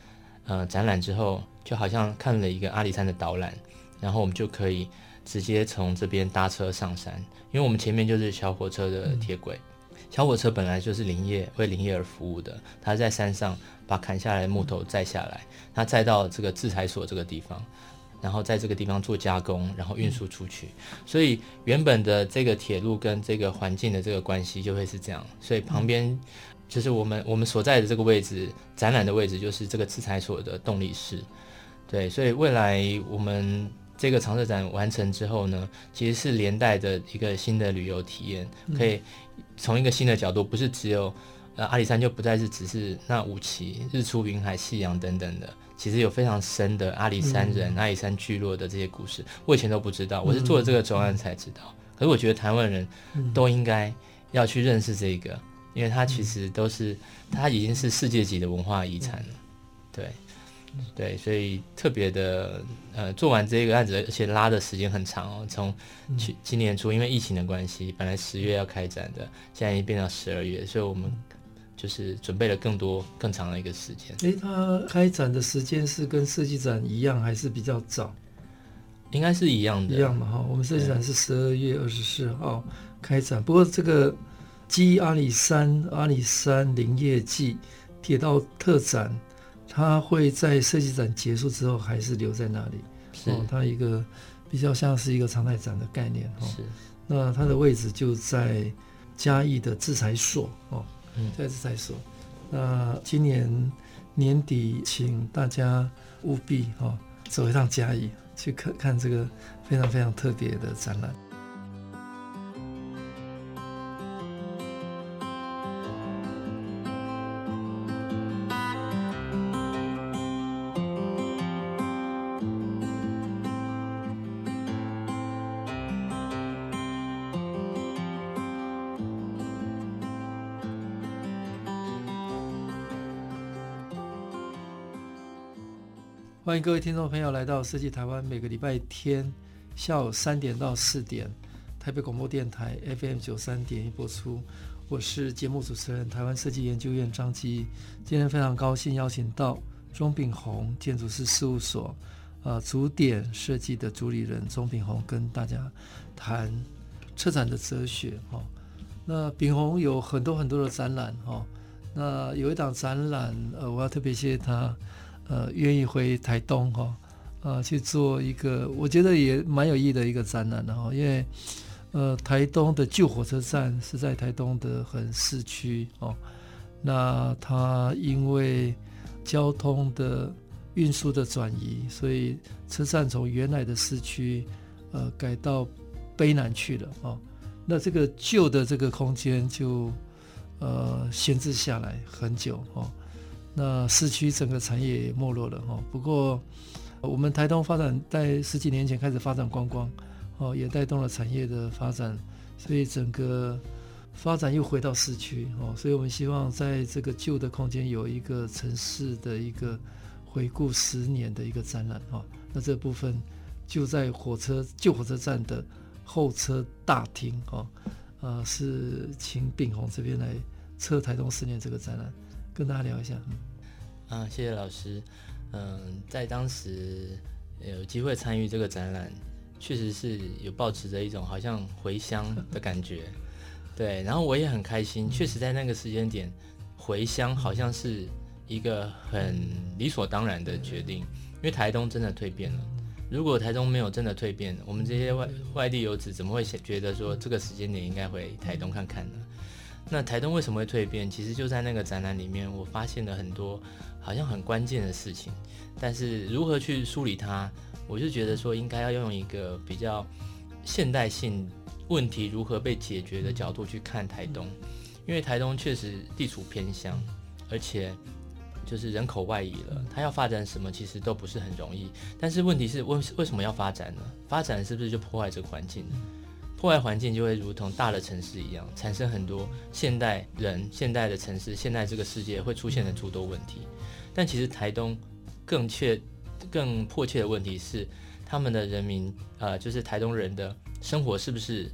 呃展览之后，就好像看了一个阿里山的导览，然后我们就可以直接从这边搭车上山，因为我们前面就是小火车的铁轨。小火车本来就是林业为林业而服务的，它在山上把砍下来的木头载下来，它载到这个制裁所这个地方，然后在这个地方做加工，然后运输出去。所以原本的这个铁路跟这个环境的这个关系就会是这样。所以旁边就是我们我们所在的这个位置，展览的位置就是这个制裁所的动力室。对，所以未来我们。这个常设展完成之后呢，其实是连带的一个新的旅游体验，可以从一个新的角度，不是只有呃阿里山就不再是只是那五旗、日出、云海、夕阳等等的，其实有非常深的阿里山人、嗯、阿里山聚落的这些故事，我以前都不知道，我是做了这个专案才知道。可是我觉得台湾人都应该要去认识这个，因为它其实都是它已经是世界级的文化遗产了，对。对，所以特别的，呃，做完这个案子，而且拉的时间很长哦，从去今年初，因为疫情的关系，本来十月要开展的，现在已经变到十二月，所以我们就是准备了更多更长的一个时间。诶，它开展的时间是跟设计展一样，还是比较早？应该是一样的，一样嘛哈。我们设计展是十二月二十四号开展，不过这个记忆阿里山阿里山林业季铁道特展。它会在设计展结束之后还是留在那里？是哦，它一个比较像是一个常态展的概念哦。是，那它的位置就在嘉义的制裁所哦，嗯，在制材所。那今年年底，请大家务必哦走一趟嘉义，去看看这个非常非常特别的展览。各位听众朋友来到设计台湾，每个礼拜天下午三点到四点，台北广播电台 FM 九三点一播出。我是节目主持人台湾设计研究院张基。今天非常高兴邀请到钟炳宏建筑师事务所，呃，主点设计的主理人钟炳宏跟大家谈策展的哲学哈。那炳宏有很多很多的展览哈。那有一档展览，呃，我要特别谢谢他。呃，愿意回台东哈，呃，去做一个我觉得也蛮有意义的一个展览的哈，因为呃，台东的旧火车站是在台东的很市区哦，那它因为交通的运输的转移，所以车站从原来的市区呃改到卑南去了哦，那这个旧的这个空间就呃闲置下来很久哦。那市区整个产业也没落了哈，不过我们台东发展在十几年前开始发展观光，哦，也带动了产业的发展，所以整个发展又回到市区哦，所以我们希望在这个旧的空间有一个城市的一个回顾十年的一个展览哈，那这部分就在火车旧火车站的候车大厅哈，呃，是请炳宏这边来策台东十年这个展览，跟大家聊一下嗯。啊，谢谢老师。嗯，在当时有机会参与这个展览，确实是有抱持着一种好像回乡的感觉。对，然后我也很开心，确实在那个时间点回乡好像是一个很理所当然的决定，因为台东真的蜕变了。如果台东没有真的蜕变，我们这些外外地游子怎么会觉得说这个时间点应该回台东看看呢？那台东为什么会蜕变？其实就在那个展览里面，我发现了很多好像很关键的事情。但是如何去梳理它，我就觉得说应该要用一个比较现代性问题如何被解决的角度去看台东，因为台东确实地处偏乡，而且就是人口外移了，它要发展什么其实都不是很容易。但是问题是为为什么要发展呢？发展是不是就破坏这个环境？破坏环境就会如同大的城市一样，产生很多现代人、现代的城市、现代这个世界会出现的诸多问题。但其实台东更确、更迫切的问题是，他们的人民，呃，就是台东人的生活是不是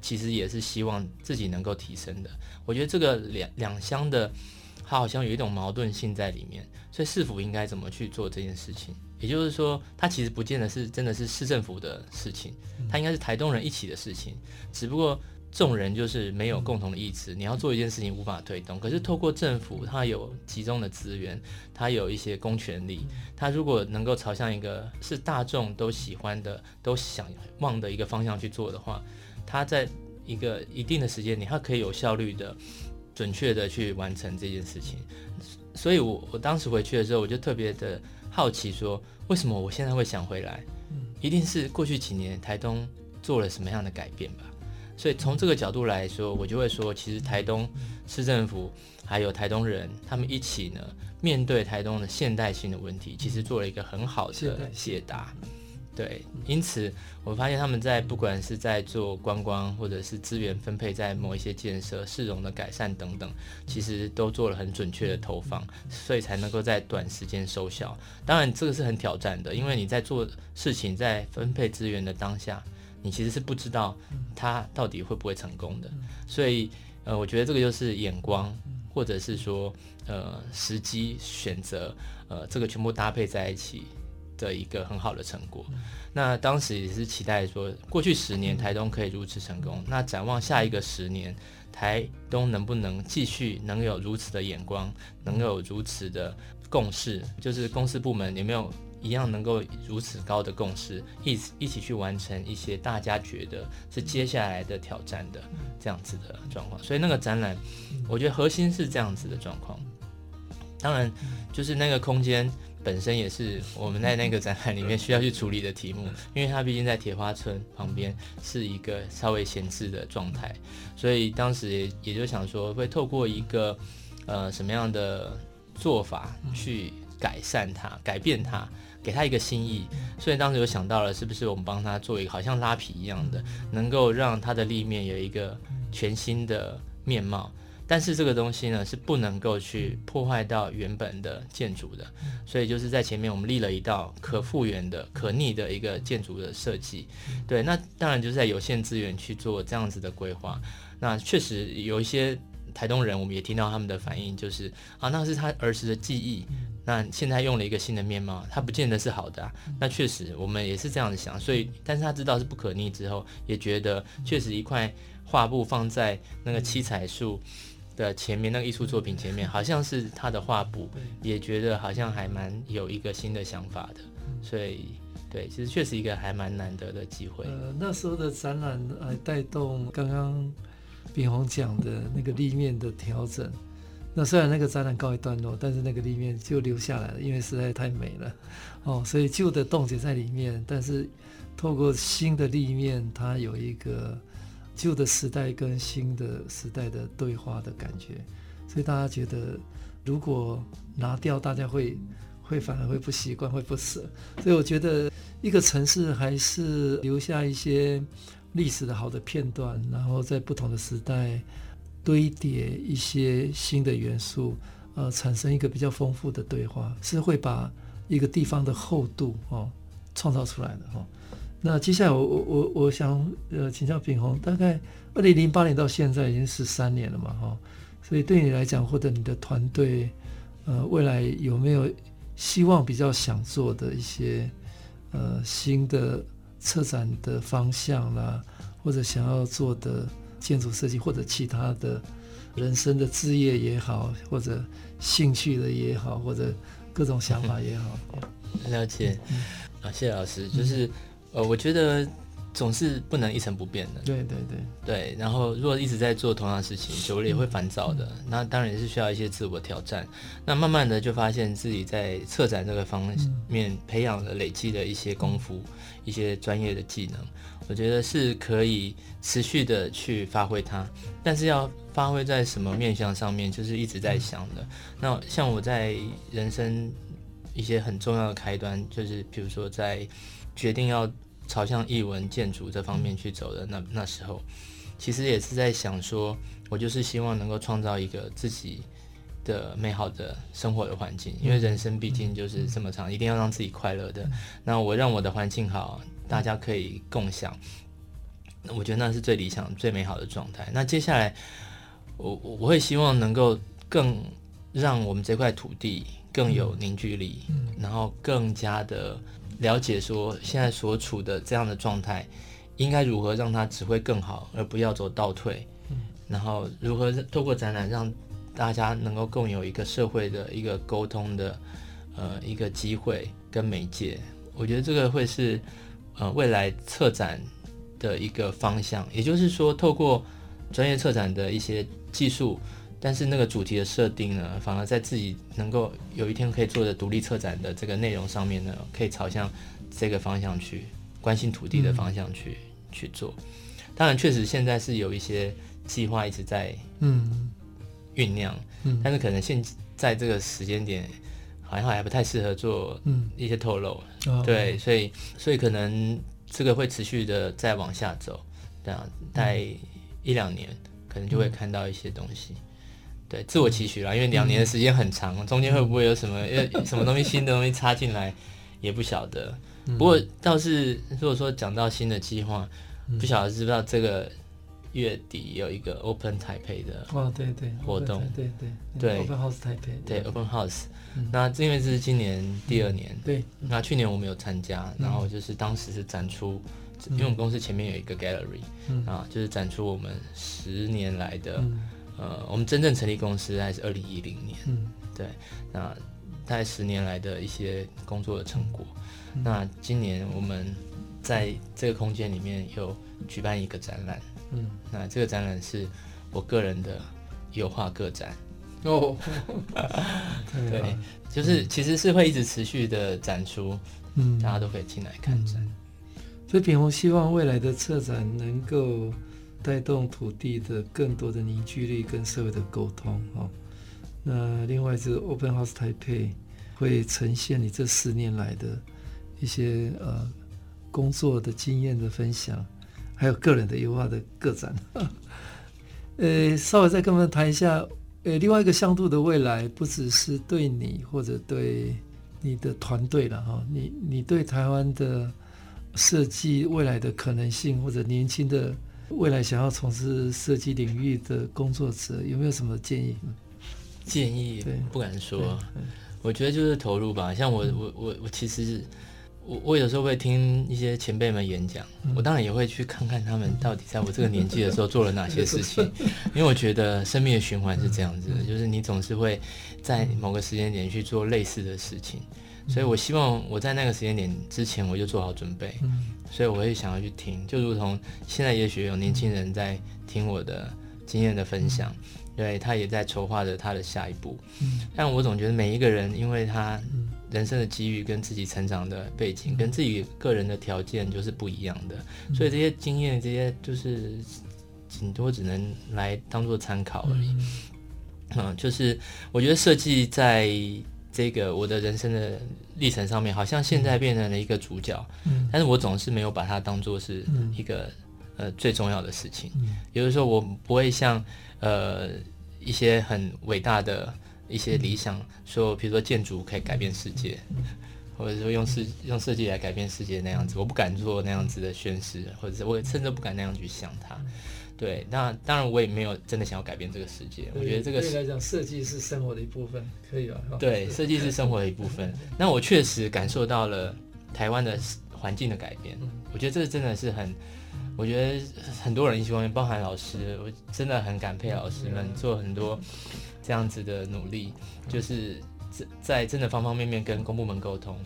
其实也是希望自己能够提升的？我觉得这个两两相的，它好像有一种矛盾性在里面。所以市府应该怎么去做这件事情？也就是说，它其实不见得是真的是市政府的事情，它应该是台东人一起的事情。只不过众人就是没有共同的意志，你要做一件事情无法推动。可是透过政府，它有集中的资源，它有一些公权力，它如果能够朝向一个是大众都喜欢的、都想望的一个方向去做的话，它在一个一定的时间里，它可以有效率的、准确的去完成这件事情。所以我我当时回去的时候，我就特别的。好奇说，为什么我现在会想回来？一定是过去几年台东做了什么样的改变吧。所以从这个角度来说，我就会说，其实台东市政府还有台东人，他们一起呢，面对台东的现代性的问题，其实做了一个很好的解答。对，因此我发现他们在不管是在做观光，或者是资源分配在某一些建设、市容的改善等等，其实都做了很准确的投放，所以才能够在短时间收效。当然，这个是很挑战的，因为你在做事情、在分配资源的当下，你其实是不知道它到底会不会成功的。所以，呃，我觉得这个就是眼光，或者是说，呃，时机选择，呃，这个全部搭配在一起。的一个很好的成果，那当时也是期待说，过去十年台东可以如此成功，那展望下一个十年，台东能不能继续能有如此的眼光，能有如此的共识，就是公司部门有没有一样能够如此高的共识，一一起去完成一些大家觉得是接下来的挑战的这样子的状况，所以那个展览，我觉得核心是这样子的状况，当然就是那个空间。本身也是我们在那个展览里面需要去处理的题目，因为它毕竟在铁花村旁边是一个稍微闲置的状态，所以当时也也就想说，会透过一个呃什么样的做法去改善它、改变它，给它一个新意。所以当时有想到了，是不是我们帮它做一个好像拉皮一样的，能够让它的立面有一个全新的面貌。但是这个东西呢是不能够去破坏到原本的建筑的，所以就是在前面我们立了一道可复原的、可逆的一个建筑的设计。对，那当然就是在有限资源去做这样子的规划。那确实有一些台东人，我们也听到他们的反应，就是啊，那是他儿时的记忆。那现在用了一个新的面貌，它不见得是好的啊。那确实我们也是这样子想，所以但是他知道是不可逆之后，也觉得确实一块画布放在那个七彩树的前面，那个艺术作品前面，好像是他的画布，也觉得好像还蛮有一个新的想法的。所以对，其实确实一个还蛮难得的机会。呃，那时候的展览还带动刚刚秉宏讲的那个立面的调整。那虽然那个展览告一段落，但是那个立面就留下来了，因为实在太美了，哦，所以旧的冻结在里面，但是透过新的立面，它有一个旧的时代跟新的时代的对话的感觉，所以大家觉得如果拿掉，大家会会反而会不习惯，会不舍。所以我觉得一个城市还是留下一些历史的好的片段，然后在不同的时代。堆叠一些新的元素，呃，产生一个比较丰富的对话，是会把一个地方的厚度哦创造出来的哈、那接下来我我我我想呃请教秉宏，大概二零零八年到现在已经十三年了嘛哈、哦，所以对你来讲或者你的团队，呃，未来有没有希望比较想做的一些呃新的策展的方向啦，或者想要做的？建筑设计或者其他的人生的置业也好，或者兴趣的也好，或者各种想法也好，嗯、了解。啊，谢谢老师。就是、嗯、呃，我觉得总是不能一成不变的。对对对对。然后，如果一直在做同样的事情，久了也会烦躁的。嗯、那当然是需要一些自我挑战。那慢慢的就发现自己在策展这个方面培养了、累积的一些功夫，嗯、一些专业的技能。我觉得是可以持续的去发挥它，但是要发挥在什么面向上面，就是一直在想的。那像我在人生一些很重要的开端，就是比如说在决定要朝向艺文建筑这方面去走的那那时候，其实也是在想说，我就是希望能够创造一个自己的美好的生活的环境，因为人生毕竟就是这么长，一定要让自己快乐的。那我让我的环境好。大家可以共享，我觉得那是最理想、最美好的状态。那接下来，我我会希望能够更让我们这块土地更有凝聚力，嗯，然后更加的了解说现在所处的这样的状态，应该如何让它只会更好，而不要走倒退。嗯，然后如何透过展览让大家能够共有一个社会的一个沟通的呃一个机会跟媒介。我觉得这个会是。呃，未来策展的一个方向，也就是说，透过专业策展的一些技术，但是那个主题的设定呢，反而在自己能够有一天可以做的独立策展的这个内容上面呢，可以朝向这个方向去关心土地的方向去、嗯、去做。当然，确实现在是有一些计划一直在嗯酝酿，嗯，但是可能现在这个时间点。好像还不太适合做一些透露，嗯、对，所以所以可能这个会持续的再往下走，这样待一两年，可能就会看到一些东西，嗯、对，自我期许啦，因为两年的时间很长，嗯、中间会不会有什么 什么东西新的东西插进来，也不晓得。不过倒是如果说讲到新的计划，不晓得知不知道这个。月底有一个 Open Taipei 的哦，对对活动，对对对，Open House Taipei，对 Open House。那因为这是今年第二年，对，那去年我们有参加，然后就是当时是展出，因为我们公司前面有一个 Gallery，啊，就是展出我们十年来的，呃，我们真正成立公司还是二零一零年，对，那大概十年来的一些工作的成果。那今年我们在这个空间里面有举办一个展览。嗯，那这个展览是我个人的油画个展哦，对，就是其实是会一直持续的展出，嗯，大家都可以进来看展。嗯，所以秉宏希望未来的策展能够带动土地的更多的凝聚力跟社会的沟通哦。那另外是 Open House taik 会呈现你这十年来的一些呃工作的经验的分享。还有个人的油画的个展，呃，稍微再跟我们谈一下，呃，另外一个向度的未来，不只是对你或者对你的团队了哈，你你对台湾的设计未来的可能性，或者年轻的未来想要从事设计领域的工作者，有没有什么建议？建议，不敢说，我觉得就是投入吧。像我我我我其实。我我有时候会听一些前辈们演讲，我当然也会去看看他们到底在我这个年纪的时候做了哪些事情，因为我觉得生命的循环是这样子的，就是你总是会在某个时间点去做类似的事情，所以我希望我在那个时间点之前我就做好准备，所以我会想要去听，就如同现在也许有年轻人在听我的经验的分享，对，他也在筹划着他的下一步，但我总觉得每一个人因为他。人生的机遇跟自己成长的背景，跟自己个人的条件就是不一样的，所以这些经验，这些就是顶多只能来当做参考而已。嗯，就是我觉得设计在这个我的人生的历程上面，好像现在变成了一个主角，但是我总是没有把它当做是一个呃最重要的事情。有的时候我不会像呃一些很伟大的。一些理想说，比如说建筑可以改变世界，或者说用设用设计来改变世界那样子，我不敢做那样子的宣誓，或者是我甚至不敢那样去想它。对，那当然我也没有真的想要改变这个世界。我觉得这个对来讲，设计是生活的一部分，可以吧？对，设计是生活的一部分。那我确实感受到了台湾的环境的改变。我觉得这个真的是很，我觉得很多人喜欢，包含老师，我真的很感佩老师们做很多。这样子的努力，就是在在真的方方面面跟公部门沟通，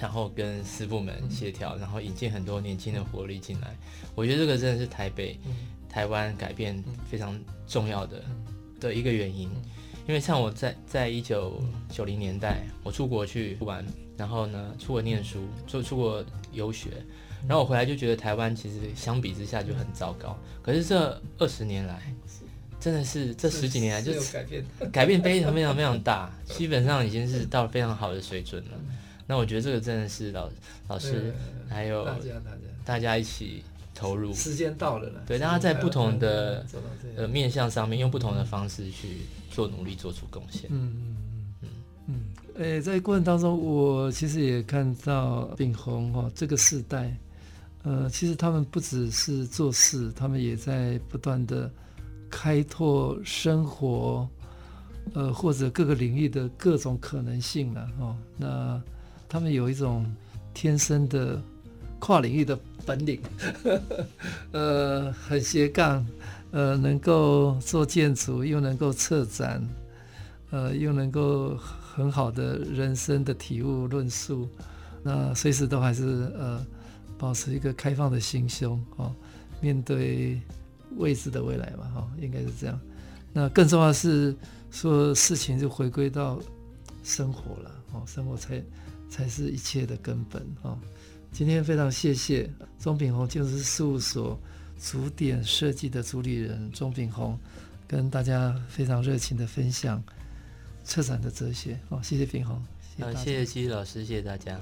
然后跟私部门协调，然后引进很多年轻的活力进来。我觉得这个真的是台北、台湾改变非常重要的的一个原因。因为像我在在一九九零年代，我出国去玩，然后呢出国念书，就出国游学，然后我回来就觉得台湾其实相比之下就很糟糕。可是这二十年来，真的是这十几年来就改变，改变非常非常非常大，基本上已经是到了非常好的水准了。那我觉得这个真的是老老师还有大家。大家一起投入，时间到了了。对，大家在不同的呃面向上面，用不同的方式去做努力，做出贡献。嗯嗯嗯嗯。诶，在过程当中，我其实也看到秉宏哈这个世代，呃，其实他们不只是做事，他们也在不断的。开拓生活，呃，或者各个领域的各种可能性了哦。那他们有一种天生的跨领域的本领，呃，很斜杠，呃，能够做建筑，又能够策展，呃，又能够很好的人生的体悟论述。那随时都还是呃，保持一个开放的心胸哦，面对。未知的未来嘛，哈，应该是这样。那更重要的是说，事情就回归到生活了，哦，生活才才是一切的根本，哦。今天非常谢谢钟秉宏建筑师事务所主点设计的主理人钟秉宏，跟大家非常热情的分享策展的哲学，好，谢谢秉宏，谢谢谢谢基老师，谢谢大家。